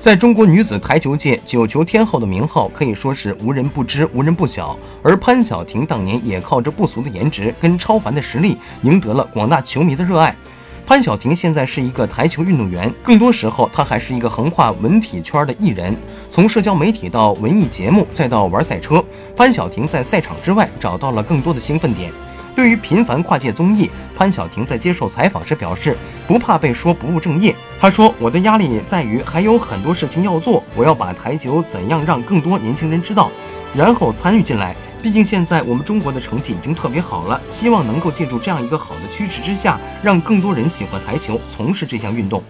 在中国女子台球界，九球天后的名号可以说是无人不知、无人不晓。而潘晓婷当年也靠着不俗的颜值跟超凡的实力，赢得了广大球迷的热爱。潘晓婷现在是一个台球运动员，更多时候她还是一个横跨文体圈的艺人。从社交媒体到文艺节目，再到玩赛车，潘晓婷在赛场之外找到了更多的兴奋点。对于频繁跨界综艺，潘晓婷在接受采访时表示，不怕被说不务正业。她说：“我的压力在于还有很多事情要做，我要把台球怎样让更多年轻人知道，然后参与进来。毕竟现在我们中国的成绩已经特别好了，希望能够借助这样一个好的趋势之下，让更多人喜欢台球，从事这项运动。”